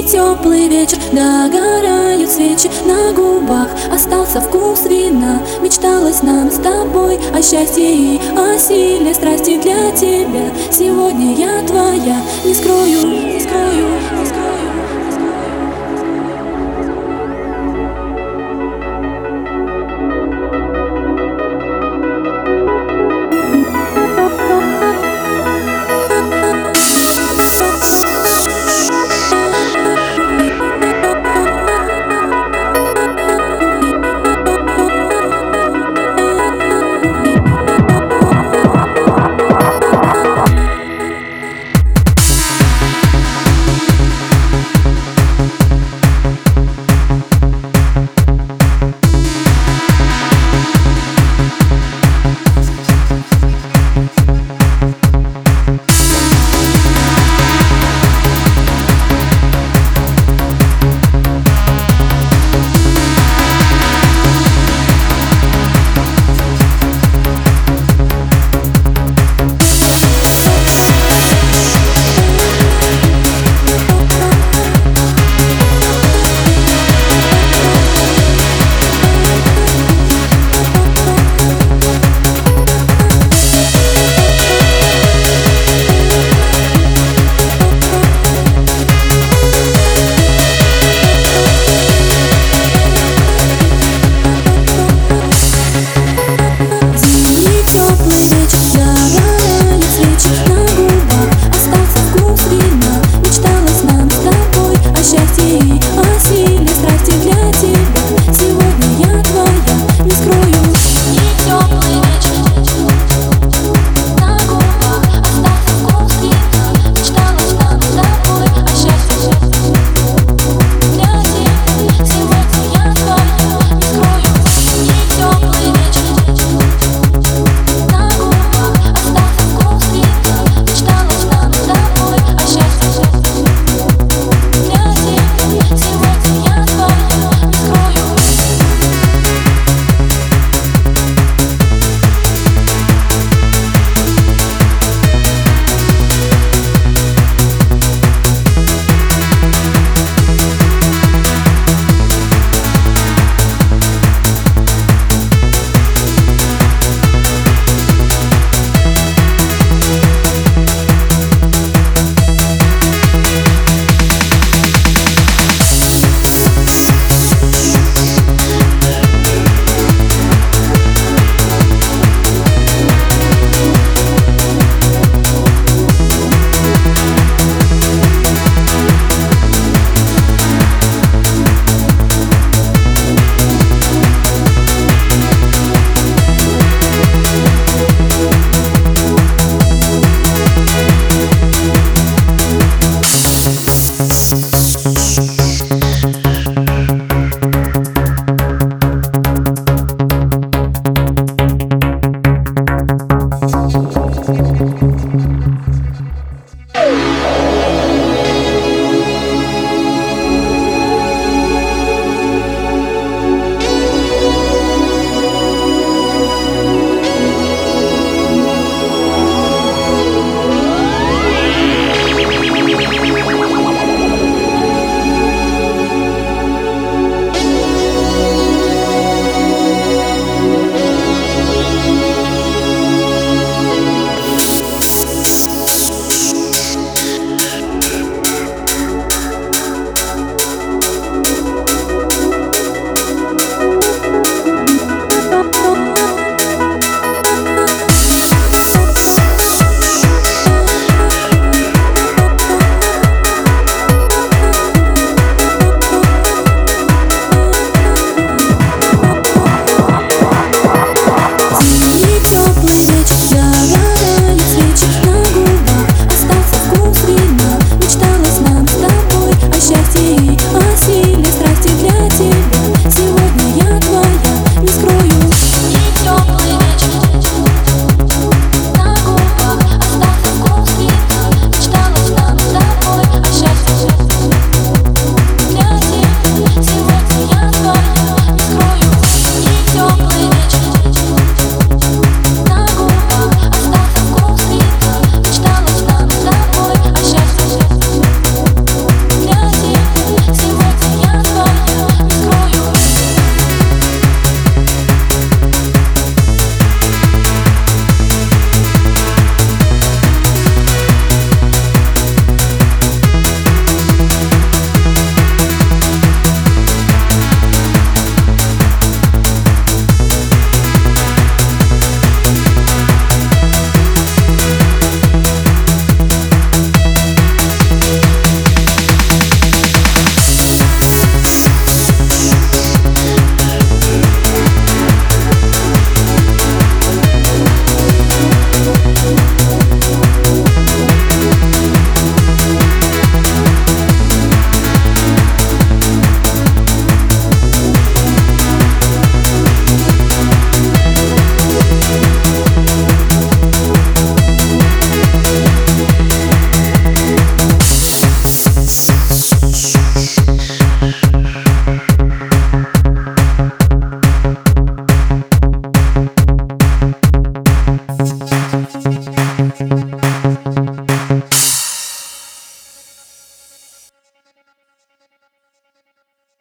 И теплый вечер, догорают свечи На губах. Остался вкус вина Мечталось нам с тобой о счастье и о силе. Страсти для тебя Сегодня я твоя, не скрою,